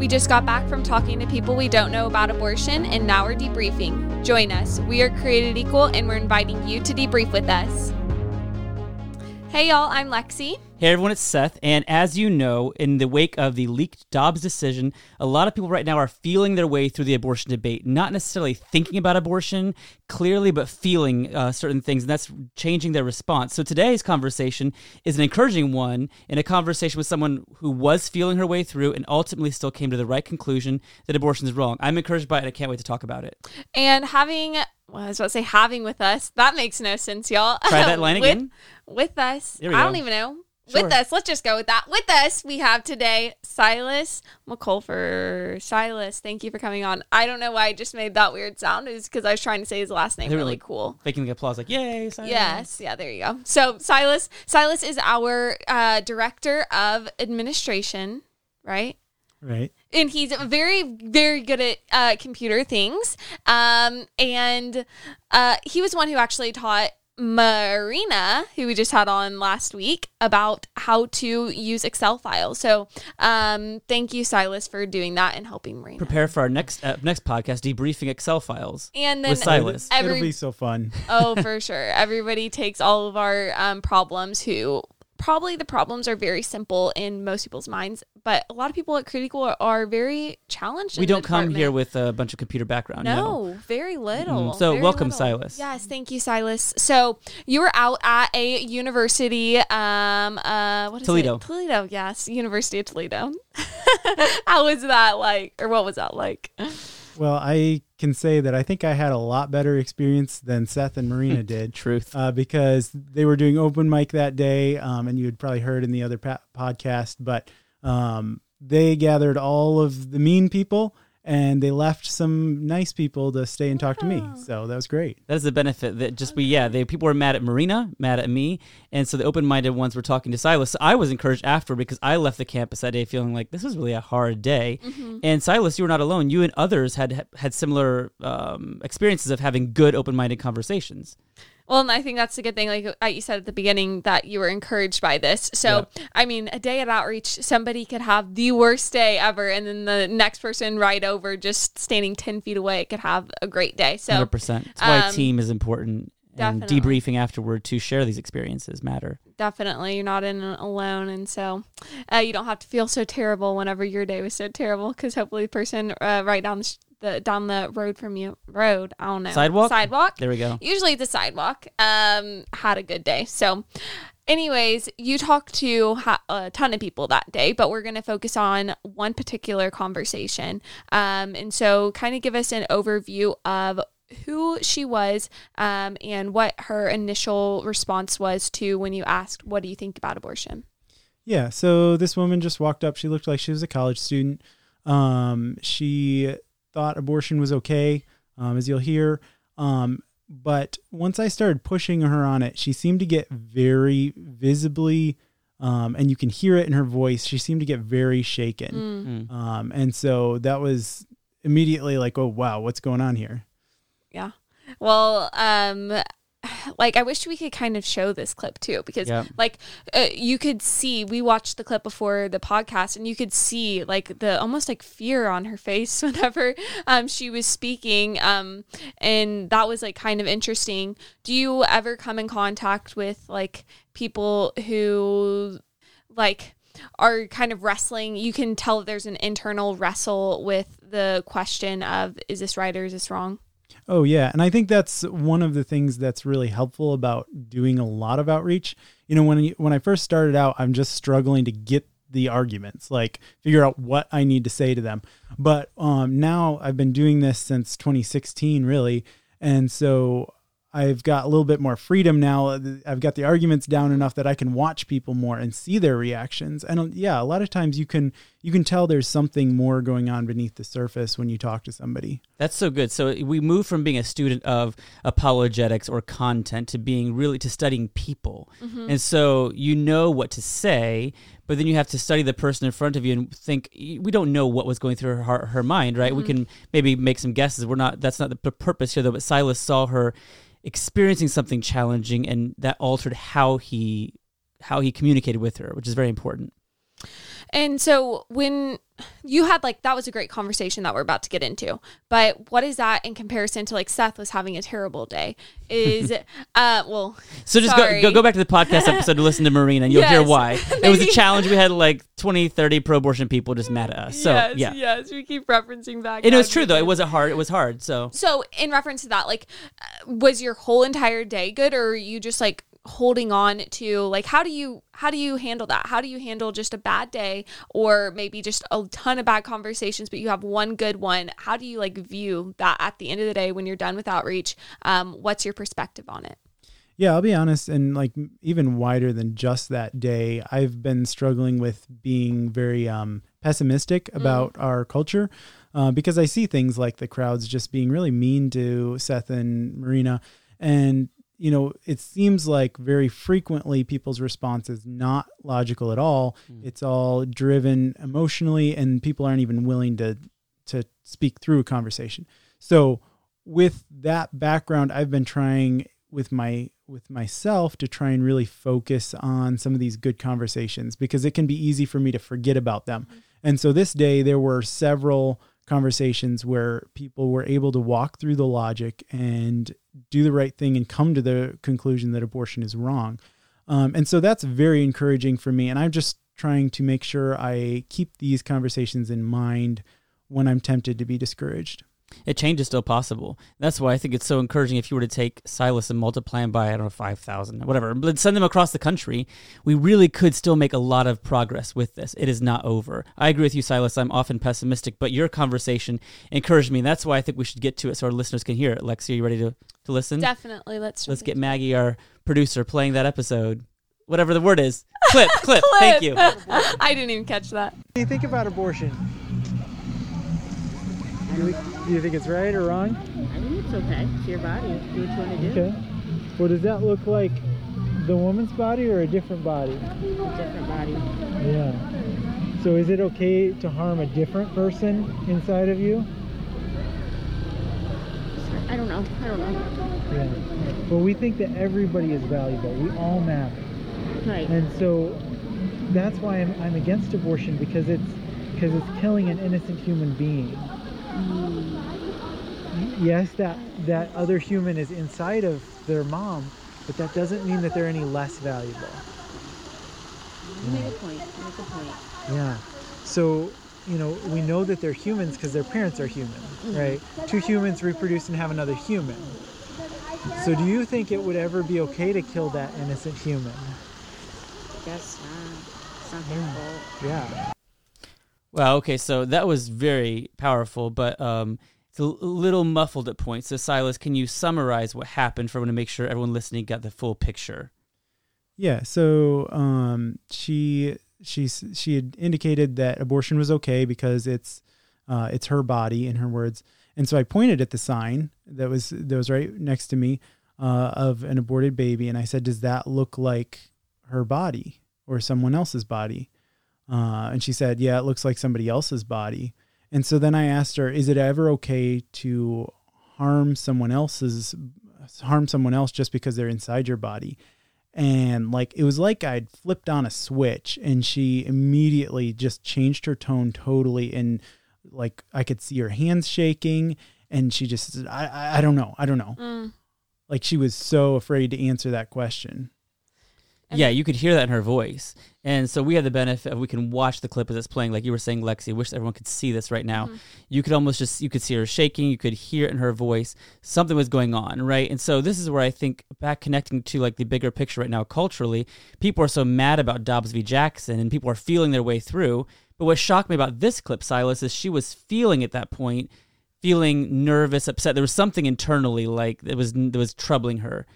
We just got back from talking to people we don't know about abortion, and now we're debriefing. Join us. We are created equal, and we're inviting you to debrief with us. Hey, y'all, I'm Lexi. Hey everyone, it's Seth. And as you know, in the wake of the leaked Dobbs decision, a lot of people right now are feeling their way through the abortion debate, not necessarily thinking about abortion clearly, but feeling uh, certain things, and that's changing their response. So today's conversation is an encouraging one in a conversation with someone who was feeling her way through and ultimately still came to the right conclusion that abortion is wrong. I'm encouraged by it. I can't wait to talk about it. And having, well, I was about to say having with us, that makes no sense, y'all. Try that line again. With us. I go. don't even know. Sure. With us, let's just go with that. With us, we have today Silas McCulfer. Silas, thank you for coming on. I don't know why I just made that weird sound. It was because I was trying to say his last name They were really like- cool. Making the applause like, yay, silence. Yes, yeah, there you go. So Silas, Silas is our uh, director of administration, right? Right. and he's very very good at uh, computer things um, and uh, he was one who actually taught marina who we just had on last week about how to use excel files so um, thank you silas for doing that and helping marina Prepare for our next uh, next podcast, debriefing Excel files. and then with Silas. every It'll be so fun. oh for sure everybody takes all of our um, problems who probably the problems are very simple in most people's minds but a lot of people at Created Equal are, are very challenged We in don't come here with a bunch of computer background. No. No, very little. Mm, so very welcome, little. Silas. Yes, thank you, Silas. So you were out at a university, um, uh, what is Toledo. it? Toledo, yes, University of Toledo. How was that like, or what was that like? Well, I can say that I think I had a lot better experience than Seth and Marina did. Truth. Uh, because they were doing open mic that day, um, and you had probably heard in the other pa- podcast, but um, they gathered all of the mean people and they left some nice people to stay and talk to me. So that was great. That is the benefit that just we yeah they people were mad at Marina, mad at me, and so the open minded ones were talking to Silas. So I was encouraged after because I left the campus that day feeling like this was really a hard day. And Silas, you were not alone. You and others had had similar um, experiences of having good open minded conversations. Well, and I think that's a good thing. Like uh, you said at the beginning, that you were encouraged by this. So, I mean, a day at outreach, somebody could have the worst day ever, and then the next person right over, just standing ten feet away, could have a great day. So, Hundred percent. That's why um, team is important. And definitely. debriefing afterward to share these experiences matter. definitely, you're not in alone, and so uh, you don't have to feel so terrible whenever your day was so terrible. Because hopefully, the person uh, right down the, sh- the down the road from you, road, I don't know, Sidewalk? sidewalk, There we go. usually the sidewalk um had a good day so anyways you talked to ha- a ton of people that day but we're going to focus on one particular conversation um and so kind of give us an overview of who she was um, and what her initial response was to when you asked what do you think about abortion Yeah. So this woman just walked up. She looked like she was a college student. Um, she thought abortion was okay, um, as you'll hear. Um, but once I started pushing her on it, she seemed to get very visibly, um, and you can hear it in her voice. She seemed to get very shaken. Mm. Um, and so that was immediately like, oh, wow, what's going on here? yeah well um like i wish we could kind of show this clip too because Yeah. like uh, you could see we watched the clip before the podcast and you could see like the almost like fear on her face whenever um she was speaking um and that was like kind of interesting. Do you ever come in contact with like people who like are kind of wrestling? You can tell there's an internal wrestle with the question of is this right or is this wrong Oh yeah, and I think that's one of the things that's really helpful about doing a lot of outreach. You know, when when I first started out, I'm just struggling to get the arguments, like figure out what I need to say to them. But um, now I've been doing this since 2016, really, and so I've got a little bit more freedom now. Uh, I've got the arguments down enough that I can watch people more and see their reactions. And uh, yeah, a lot of times you can you can tell there's something more going on beneath the surface when you talk to somebody. That's so good. So we move from being a student of apologetics or content to being really to studying people. Mm-hmm. And so you know what to say, but then you have to study the person in front of you and think we don't know what was going through her heart, her mind, right? We mm-hmm. can maybe make some guesses. We're not that's not the purpose here though, but Silas saw her experiencing something challenging and that altered how he how he communicated with her, which is very important. And so when you had like that was a great conversation that we're about to get into. But what is that in comparison to like Seth was having a terrible day? Is uh well So just go, go go back to the podcast episode to listen to Marina and you'll hear why. It was a challenge. We had like 20, 30 pro abortion people just mad at us. So yes, yeah. yes, we keep referencing back. And it was true though. It wasn't hard. It was hard. So So, in reference to that, like, uh, was your whole entire day good, or are you just like holding on to like how do you how do you handle that? How do you handle just a bad day, or maybe just a ton of bad conversations, but you have one good one? How do you like view that at the end of the day when you're done with outreach? Um, what's your perspective on it? Yeah, I'll be honest, and like even wider than just that day, I've been struggling with being very um, pessimistic about our culture uh, because I see things like the crowds just being really mean to Seth and Marina, and you know it seems like very frequently people's response is not logical at all. Mm. It's all driven emotionally, and people aren't even willing to to speak through a conversation. So with that background, I've been trying with my with myself to try and really focus on some of these good conversations because it can be easy for me to forget about them. Mm. And so this day there were several conversations where people were able to walk through the logic and do the right thing and come to the conclusion that abortion is wrong. Um, and so that's very encouraging for me. And I'm just trying to make sure I keep these conversations in mind when I'm tempted to be discouraged. It change is still possible. That's why I think it's so encouraging if you were to take Silas and multiply him by, I don't know, 5,000, whatever, but send them across the country. We really could still make a lot of progress with this. It is not over. I agree with you, Silas. I'm often pessimistic, but your conversation encouraged me. And that's why I think we should get to it so our listeners can hear it. Lexi, are you ready to, to listen? Definitely, let's Let's get Maggie, our producer, playing that episode. Whatever the word is. Clip, clip. Thank you. I didn't even catch that. What do you think about abortion? Do you, do you think it's right or wrong? I think it's okay. It's your body. Do what you want to do. Okay. Well, does that look like the woman's body or a different body? A different body. Yeah. So is it okay to harm a different person inside of you? I don't know. I don't know. Yeah. Well, we think that everybody is valuable. We all matter. Right. And so that's why I'm, I'm against abortion because it's because it's killing an innocent human being. Yes, that that other human is inside of their mom, but that doesn't mean that they're any less valuable. You make a point. Make a point. Yeah. So, you know, we know that they're humans because their parents are human, mm-hmm. right? Two humans reproduce and have another human. So, do you think it would ever be okay to kill that innocent human? That's not. It's not their fault. Yeah. Wow. Okay. So that was very powerful, but um, it's a little muffled at points. So Silas, can you summarize what happened for everyone to make sure everyone listening got the full picture? Yeah. So, um, she she she had indicated that abortion was okay because it's uh, it's her body, in her words. And so I pointed at the sign that was that was right next to me uh, of an aborted baby, and I said, "Does that look like her body or someone else's body?" Uh, and she said, "Yeah, it looks like somebody else's body." And so then I asked her, "Is it ever okay to harm someone else's harm someone else just because they're inside your body?" And like it was like I'd flipped on a switch, and she immediately just changed her tone totally, and like I could see her hands shaking, and she just said, "I I, I don't know, I don't know." Mm. Like she was so afraid to answer that question. Yeah, you could hear that in her voice. And so we have the benefit of we can watch the clip as it's playing. Like you were saying, Lexi, I wish everyone could see this right now. Mm-hmm. You could almost just, you could see her shaking. You could hear it in her voice. Something was going on, right? And so this is where I think back connecting to like the bigger picture right now culturally, people are so mad about Dobbs v. Jackson and people are feeling their way through. But what shocked me about this clip, Silas, is she was feeling at that point, feeling nervous, upset. There was something internally like that was that was troubling her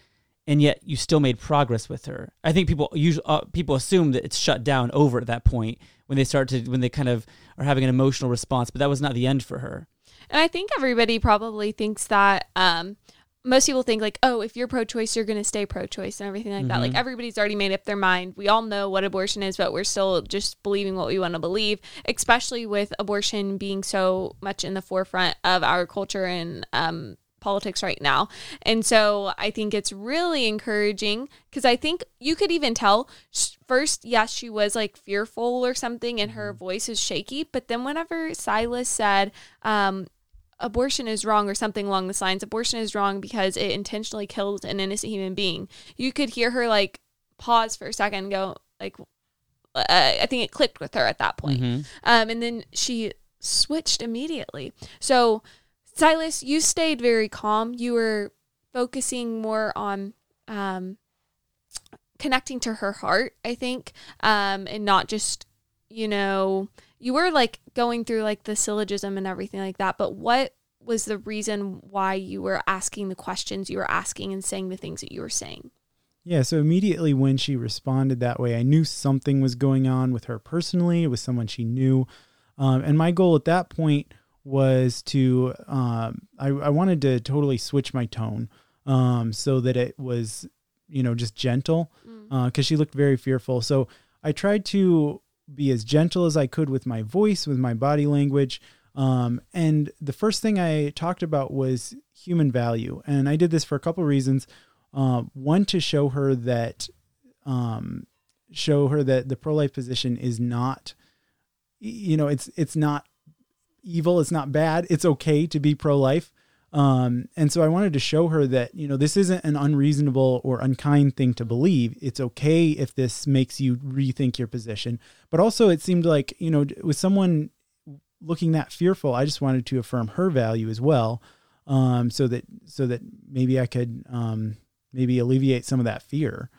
and yet you still made progress with her. I think people usually uh, people assume that it's shut down over at that point when they start to when they kind of are having an emotional response, but that was not the end for her. And I think everybody probably thinks that um, most people think like, oh, if you're pro-choice, you're going to stay pro-choice and everything like that. Like everybody's already made up their mind. We all know what abortion is, but we're still just believing what we want to believe. Especially with abortion being so much in the forefront of our culture and um, politics right now. And so I think it's really encouraging because I think you could even tell first, yes, she was like fearful or something and her voice is shaky. But then whenever Silas said, um, abortion is wrong or something along the lines abortion is wrong because it intentionally kills an innocent human being you could hear her like pause for a second and go like uh, i think it clicked with her at that point Mm-hmm. um, and then she switched immediately so silas you stayed very calm you were focusing more on um, connecting to her heart i think um, and not just you know you were like going through like the syllogism and everything like that but what was the reason why you were asking the questions you were asking and saying the things that you were saying Yeah, so immediately when she responded that way, I knew something was going on with her personally. It was someone she knew. Um, and my goal at that point was to, um, I, I wanted to totally switch my tone um, so that it was, you know, just gentle because she looked very fearful. So I tried to be as gentle as I could with my voice, with my body language. Um, and the first thing I talked about was human value. And I did this for a couple reasons. Uh, one, to show her that, um, show her that the pro life position is not, you know, it's, it's not evil. It's not bad. It's okay to be pro life. Um, and so I wanted to show her that, you know, this isn't an unreasonable or unkind thing to believe. It's okay if this makes you rethink your position. But also, it seemed like, you know, with someone looking that fearful, I just wanted to affirm her value as well. Um, so that, so that maybe I could, um, maybe alleviate some of that fear.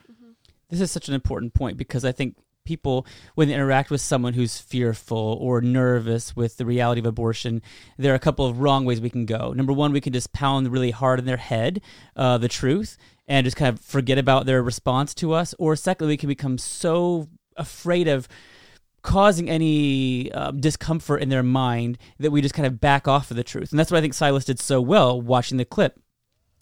This is such an important point because I think people, when they interact with someone who's fearful or nervous with the reality of abortion, there are a couple of wrong ways we can go. Number one, we can just pound really hard in their head uh, the truth and just kind of forget about their response to us. Or secondly, we can become so afraid of causing any um, discomfort in their mind that we just kind of back off of the truth. And that's what I think Silas did so well watching the clip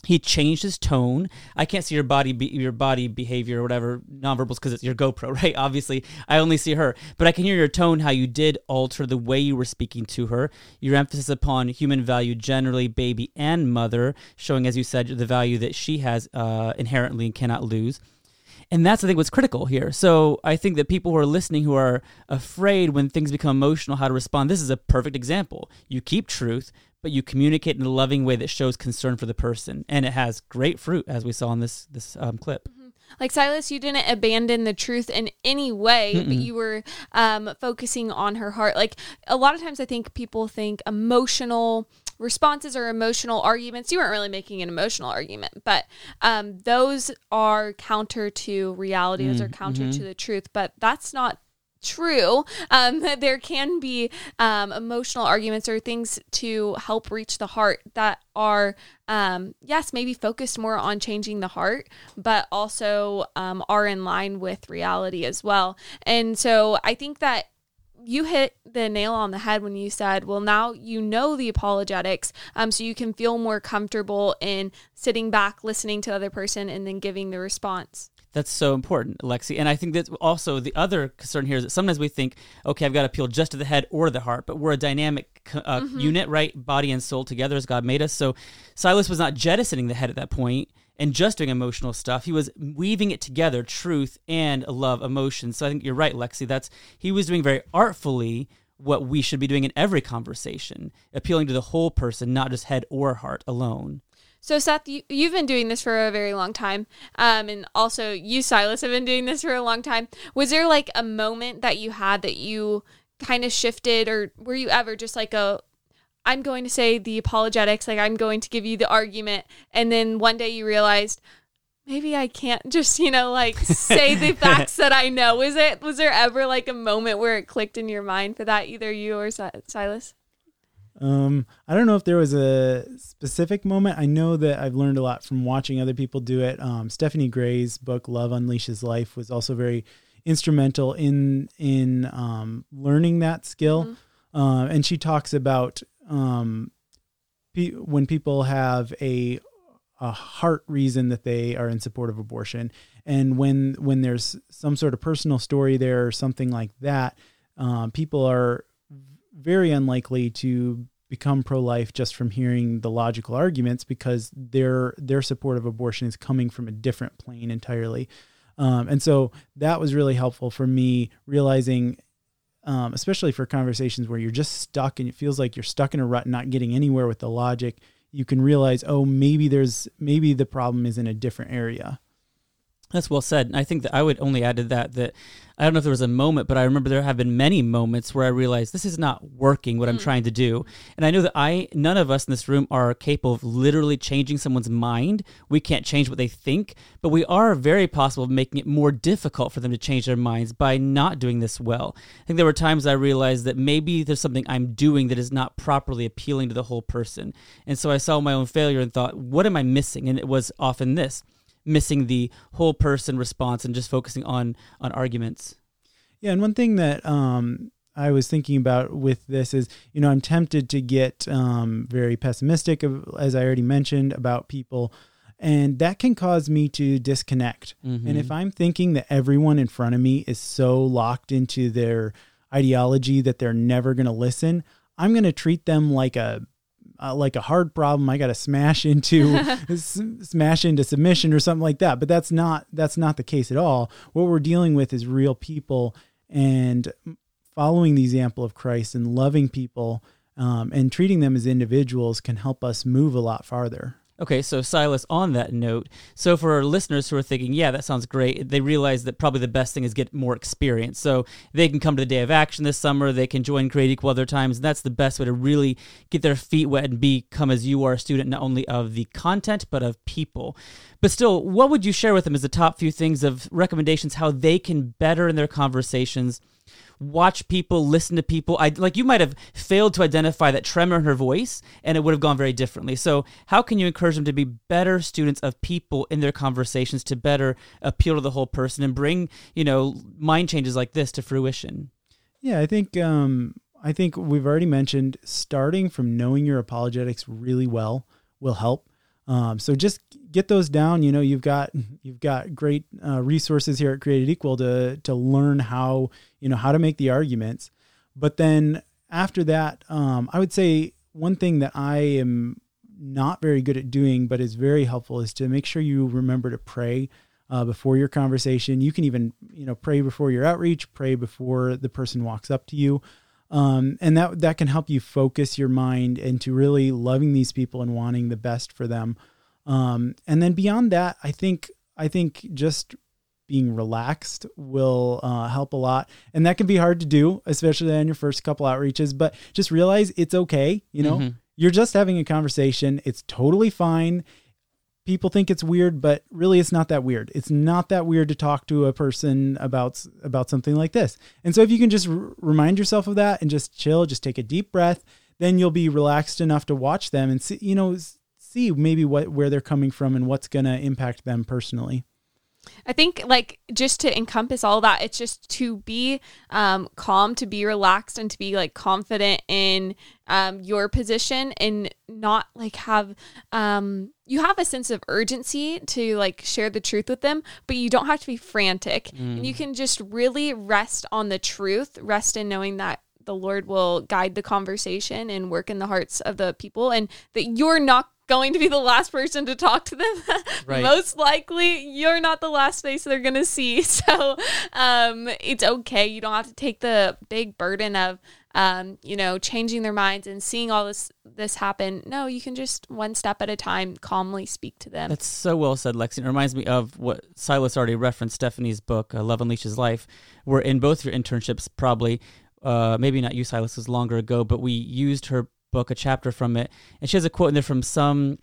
he changed his tone. I can't see your body, be, your body behavior or whatever nonverbals because it's your GoPro, right? Obviously, I only see her, but I can hear your tone, how you did alter the way you were speaking to her. Your emphasis upon human value, generally, baby and mother, showing, as you said, the value that she has uh, inherently and cannot lose. And that's I think what's critical here. So I think that people who are listening who are afraid when things become emotional how to respond, this is a perfect example. You keep truth, but you communicate in a loving way that shows concern for the person, and it has great fruit, as we saw in this this um, clip. like silas you didn't abandon the truth in any way but you were um, focusing on her heart. Like a lot of times i think people think emotional responses or emotional arguments you weren't really making an emotional argument but um, those are counter to reality those are counter to the truth but that's not true um, there can be um, emotional arguments or things to help reach the heart that are um, yes maybe focused more on changing the heart but also um, are in line with reality as well and so i think that you hit the nail on the head when you said, well, now you know the apologetics, um, so you can feel more comfortable in sitting back, listening to the other person, and then giving the response. That's so important, Alexi. And I think that also the other concern here is that sometimes we think, okay, I've got to appeal just to the head or the heart, but we're a dynamic uh, unit, right? Body and soul together as God made us. So Silas was not jettisoning the head at that point and just doing emotional stuff. He was weaving it together, truth and love, emotion. So I think you're right, Lexi. That's he was doing very artfully what we should be doing in every conversation, appealing to the whole person, not just head or heart alone. So, Seth, you, you've been doing this for a very long time. Um, and also, you, Silas, have been doing this for a long time. Was there like a moment that you had that you kind of shifted, or were you ever just like a, I'm going to say the apologetics, like I'm going to give you the argument. And then one day you realized, maybe I can't just, you know, like say the facts that I know. Was it, was there ever like a moment where it clicked in your mind for that, either you or Si- Silas? Um, I don't know if there was a specific moment. I know that I've learned a lot from watching other people do it. Um, Stephanie Gray's book "Love Unleashes Life" was also very instrumental in in um, learning that skill. Uh, and she talks about um, pe- when people have a a heart reason that they are in support of abortion, and when when there's some sort of personal story there or something like that, um, people are very unlikely to become pro-life just from hearing the logical arguments because their their support of abortion is coming from a different plane entirely. Um, and so that was really helpful for me realizing um, especially for conversations where you're just stuck and it feels like you're stuck in a rut, not getting anywhere with the logic. You can realize, oh, maybe there's maybe the problem is in a different area. That's well said. And I think that I would only add to that that I don't know if there was a moment, but I remember there have been many moments where I realized this is not working what I'm mm. trying to do. And I know that I none of us in this room are capable of literally changing someone's mind. We can't change what they think, but we are very possible of making it more difficult for them to change their minds by not doing this well. I think there were times I realized that maybe there's something I'm doing that is not properly appealing to the whole person. And so I saw my own failure and thought, what am I missing? And it was often this missing the whole person response and just focusing on on arguments. Yeah, and one thing that um, I was thinking about with this is, you know, I'm tempted to get um, very pessimistic, as I already mentioned, about people, and that can cause me to disconnect. Mm-hmm. And if I'm thinking that everyone in front of me is so locked into their ideology that they're never going to listen, I'm going to treat them like a uh, like a hard problem I got to smash into s- smash into submission or something like that. But that's not that's not the case at all. What we're dealing with is real people and following the example of Christ and loving people um, and treating them as individuals can help us move a lot farther Okay, so Silas, on that note, so for our listeners who are thinking, yeah, that sounds great, they realize that probably the best thing is get more experience. So they can come to the Day of Action this summer, they can join Created Equal other times, and that's the best way to really get their feet wet and become, as you are, a student not only of the content, but of people. But still, what would you share with them as the top few things of recommendations how they can better in their conversations? Watch people, listen to people. I like you might have failed to identify that tremor in her voice and it would have gone very differently. So, how can you encourage them to be better students of people in their conversations to better appeal to the whole person and bring, you know, mind changes like this to fruition? Yeah, I think um, I think we've already mentioned starting from knowing your apologetics really well will help. Um, so just get those down. You know, you've got you've got great uh, resources here at Created Equal to to learn how you know how to make the arguments. But then after that, um, I would say one thing that I am not very good at doing, but is very helpful, is to make sure you remember to pray uh, before your conversation. You can even you know pray before your outreach, pray before the person walks up to you. Um, and that that can help you focus your mind into really loving these people and wanting the best for them. Um, and then beyond that, I think I think just being relaxed will uh, help a lot, and that can be hard to do, especially on your first couple outreaches. But just realize it's okay. You know, Mhm. you're just having a conversation. It's totally fine. People think it's weird, but really it's not that weird. It's not that weird to talk to a person about about something like this. And so if you can just r- remind yourself of that and just chill, just take a deep breath, then you'll be relaxed enough to watch them and see, you know, see maybe what where they're coming from and what's going to impact them personally. I think like just to encompass all that, it's just to be um, calm, to be relaxed, and to be like confident in um, your position, and not like have um, you have a sense of urgency to like share the truth with them, but you don't have to be frantic, and you can just really rest on the truth, rest in knowing that the Lord will guide the conversation and work in the hearts of the people, and that you're not going to be the last person to talk to them. Right. Most likely, you're not the last face they're going to see. So um, it's okay. You don't have to take the big burden of, um, you know, changing their minds and seeing all this this happen. No, you can just one step at a time calmly speak to them. That's so well said, Lexi. It reminds me of what Silas already referenced, Stephanie's book, uh, Love Unleashes Life, where in both your internships, probably, uh, maybe not you, Silas, was longer ago, but we used her book, a chapter from it, and she has a quote in there from some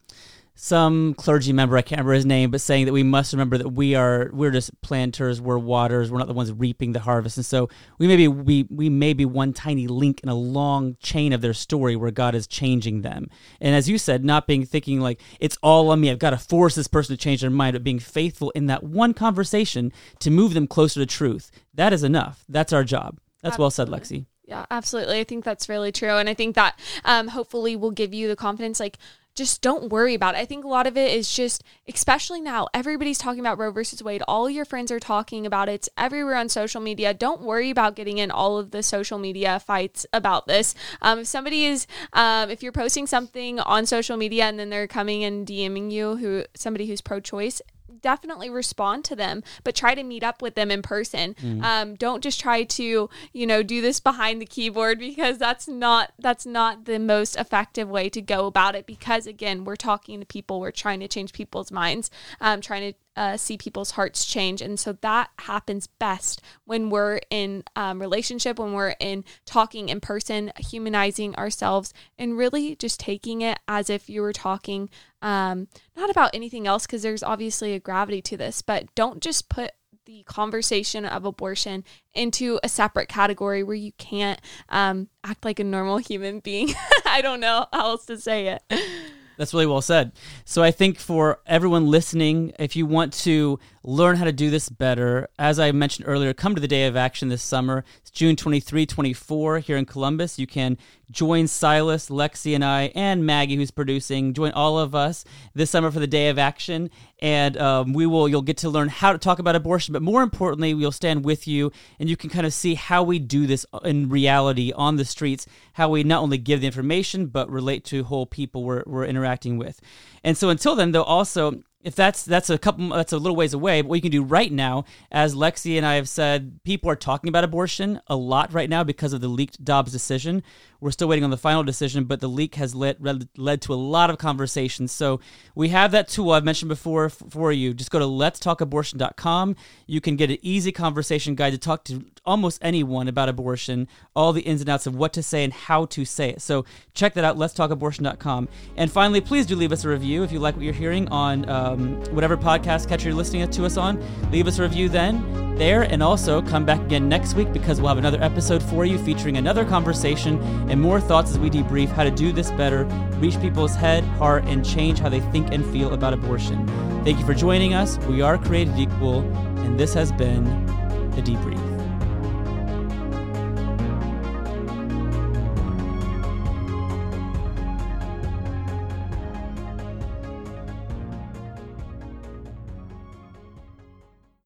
some clergy member, I can't remember his name, but saying that we must remember that we are we're just planters, we're waters, we're not the ones reaping the harvest. And so we may be we we may be one tiny link in a long chain of their story where God is changing them. And as you said, not being thinking like it's all on me, I've got to force this person to change their mind, but being faithful in that one conversation to move them closer to truth. That is enough. That's our job. That's well said, Lexi. Yeah, absolutely. I think that's really true. And I think that um, hopefully will give you the confidence. Like, just don't worry about it. I think a lot of it is just, especially now, everybody's talking about Roe versus Wade. All your friends are talking about it. It's everywhere on social media. Don't worry about getting in all of the social media fights about this. Um, if somebody is, um, if you're posting something on social media and then they're coming and DMing you, who somebody who's pro-choice, definitely respond to them, but try to meet up with them in person. Mm. Um, don't just try to, you know, do this behind the keyboard because that's not that's not the most effective way to go about it. Because again, we're talking to people, we're trying to change people's minds, um, trying to uh, see people's hearts change. And so that happens best when we're in um, relationship, when we're in talking in person, humanizing ourselves, and really just taking it as if you were talking um, not about anything else, because there's obviously a gravity to this, but don't just put the conversation of abortion into a separate category where you can't um, act like a normal human being. I don't know how else to say it. That's really well said. So I think for everyone listening, if you want to learn how to do this better, as I mentioned earlier, come to the Day of Action this summer. June 23, 24 here in Columbus. You can join Silas, Lexi, and I, and Maggie, who's producing. Join all of us this summer for the Day of Action, and um, we will. You'll get to learn how to talk about abortion, but more importantly, we'll stand with you, and you can kind of see how we do this in reality on the streets. How we not only give the information, but relate to whole people we're, we're interacting with. And so until then, though, also if that's that's a couple that's a little ways away but what you can do right now as lexi and i have said people are talking about abortion a lot right now because of the leaked dobbs decision we're still waiting on the final decision but the leak has led, led to a lot of conversations. So we have that tool i've mentioned before for you. Just go to letstalkabortion.com you can get an easy conversation guide to talk to almost anyone about abortion all the ins and outs of what to say and how to say it. So check that out letstalkabortion.com and finally please do leave us a review if you like what you're hearing on um, whatever podcast catcher you're listening to us on. Leave us a review then, there, and also come back again next week because we'll have another episode for you featuring another conversation and more thoughts as we debrief how to do this better, reach people's head, heart, and change how they think and feel about abortion. Thank you for joining us. We are created equal, and this has been the debrief.